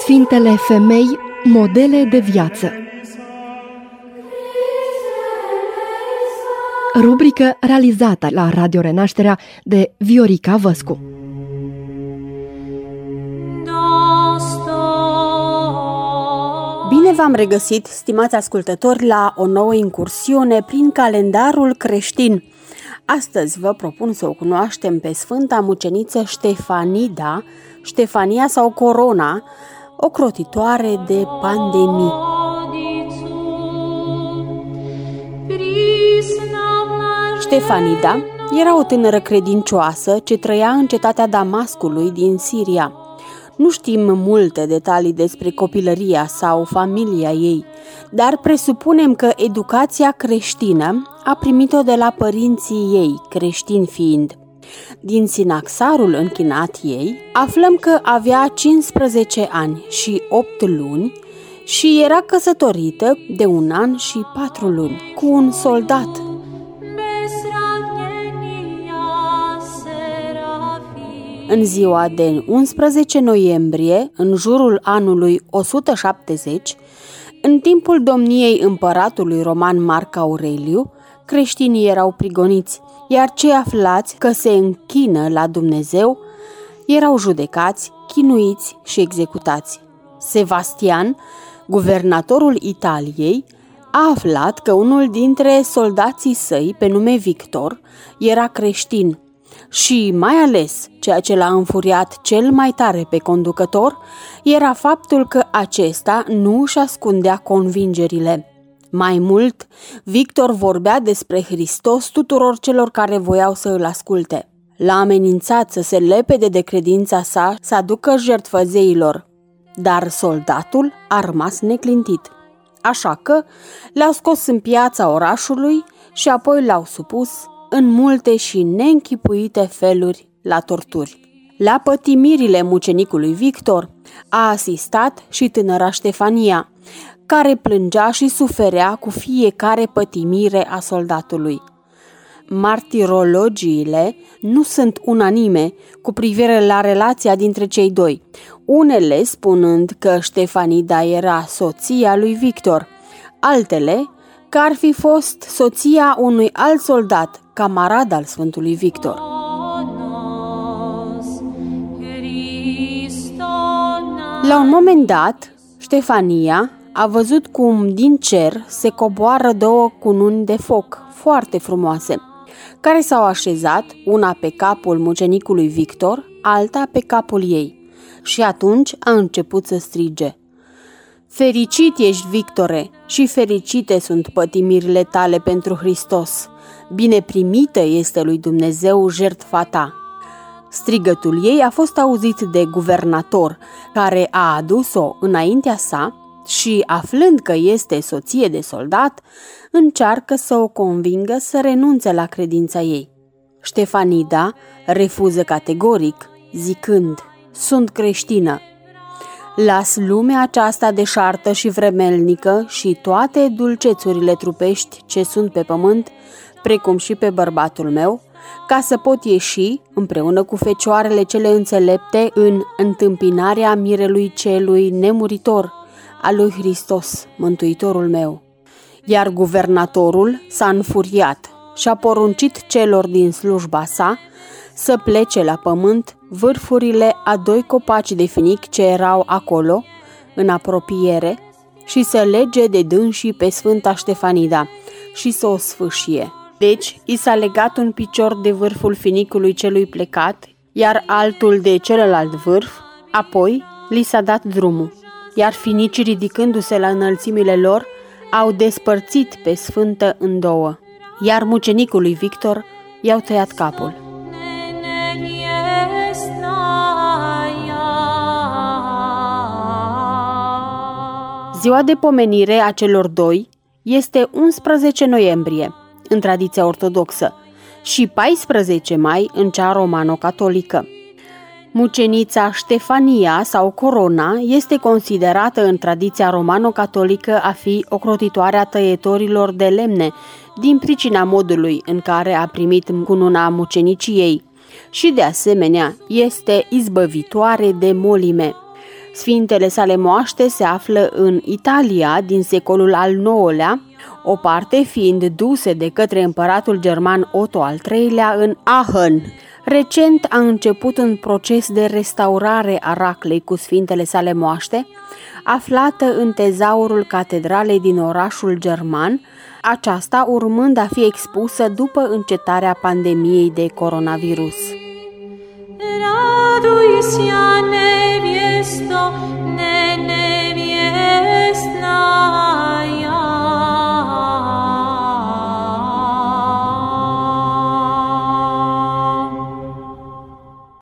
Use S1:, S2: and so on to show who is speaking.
S1: Sfintele femei, modele de viață. Rubrică realizată la Radio Renașterea de Viorica Văscu.
S2: Bine v-am regăsit, stimați ascultători, la o nouă incursiune prin calendarul creștin. Astăzi vă propun să o cunoaștem pe Sfânta Muceniță Ștefanida, Ștefania sau Corona, o crotitoare de pandemii. Ștefanida era o tânără credincioasă ce trăia în cetatea Damascului din Siria. Nu știm multe detalii despre copilăria sau familia ei, dar presupunem că educația creștină a primit-o de la părinții ei, creștini fiind. Din sinaxarul închinat ei, aflăm că avea 15 ani și 8 luni și era căsătorită de un an și 4 luni cu un soldat În ziua de 11 noiembrie, în jurul anului 170, în timpul domniei împăratului roman Marc Aureliu, creștinii erau prigoniți, iar cei aflați că se închină la Dumnezeu erau judecați, chinuiți și executați. Sebastian, guvernatorul Italiei, a aflat că unul dintre soldații săi, pe nume Victor, era creștin și, mai ales, ceea ce l-a înfuriat cel mai tare pe conducător era faptul că acesta nu își ascundea convingerile. Mai mult, Victor vorbea despre Hristos tuturor celor care voiau să îl asculte. L-a amenințat să se lepede de credința sa să aducă jertfă zeilor, dar soldatul a rămas neclintit. Așa că l-au scos în piața orașului și apoi l-au supus în multe și neînchipuite feluri la torturi. La pătimirile mucenicului Victor a asistat și tânăra Ștefania, care plângea și suferea cu fiecare pătimire a soldatului. Martirologiile nu sunt unanime cu privire la relația dintre cei doi, unele spunând că Ștefanida era soția lui Victor, altele că ar fi fost soția unui alt soldat, camarad al Sfântului Victor. La un moment dat, Ștefania a văzut cum din cer se coboară două cununi de foc foarte frumoase, care s-au așezat, una pe capul mucenicului Victor, alta pe capul ei. Și atunci a început să strige. Fericit ești, Victore, și fericite sunt pătimirile tale pentru Hristos. Bine primită este lui Dumnezeu jertfa ta. Strigătul ei a fost auzit de guvernator, care a adus-o înaintea sa și, aflând că este soție de soldat, încearcă să o convingă să renunțe la credința ei. Ștefanida refuză categoric, zicând, sunt creștină, Las lumea aceasta deșartă și vremelnică și toate dulcețurile trupești ce sunt pe pământ, precum și pe bărbatul meu, ca să pot ieși, împreună cu fecioarele cele înțelepte, în întâmpinarea mirelui celui nemuritor, al lui Hristos, Mântuitorul meu. Iar guvernatorul s-a înfuriat și a poruncit celor din slujba sa să plece la pământ vârfurile a doi copaci de finic ce erau acolo, în apropiere, și să lege de dânsii pe Sfânta Ștefanida și să o sfâșie. Deci, i s-a legat un picior de vârful finicului celui plecat, iar altul de celălalt vârf, apoi li s-a dat drumul, iar finicii ridicându-se la înălțimile lor, au despărțit pe Sfântă în două, iar mucenicului Victor i-au tăiat capul. Ziua de pomenire a celor doi este 11 noiembrie, în tradiția ortodoxă, și 14 mai în cea romano-catolică. Mucenița Ștefania sau Corona este considerată în tradiția romano-catolică a fi ocrotitoarea tăietorilor de lemne, din pricina modului în care a primit cununa muceniciei și de asemenea este izbăvitoare de molime. Sfintele sale moaște se află în Italia din secolul al IX-lea, o parte fiind duse de către împăratul german Otto al III-lea în Aachen. Recent a început un proces de restaurare a raclei cu sfintele sale moaște, aflată în tezaurul catedralei din orașul german, aceasta urmând a fi expusă după încetarea pandemiei de coronavirus. Raduisiane Cristo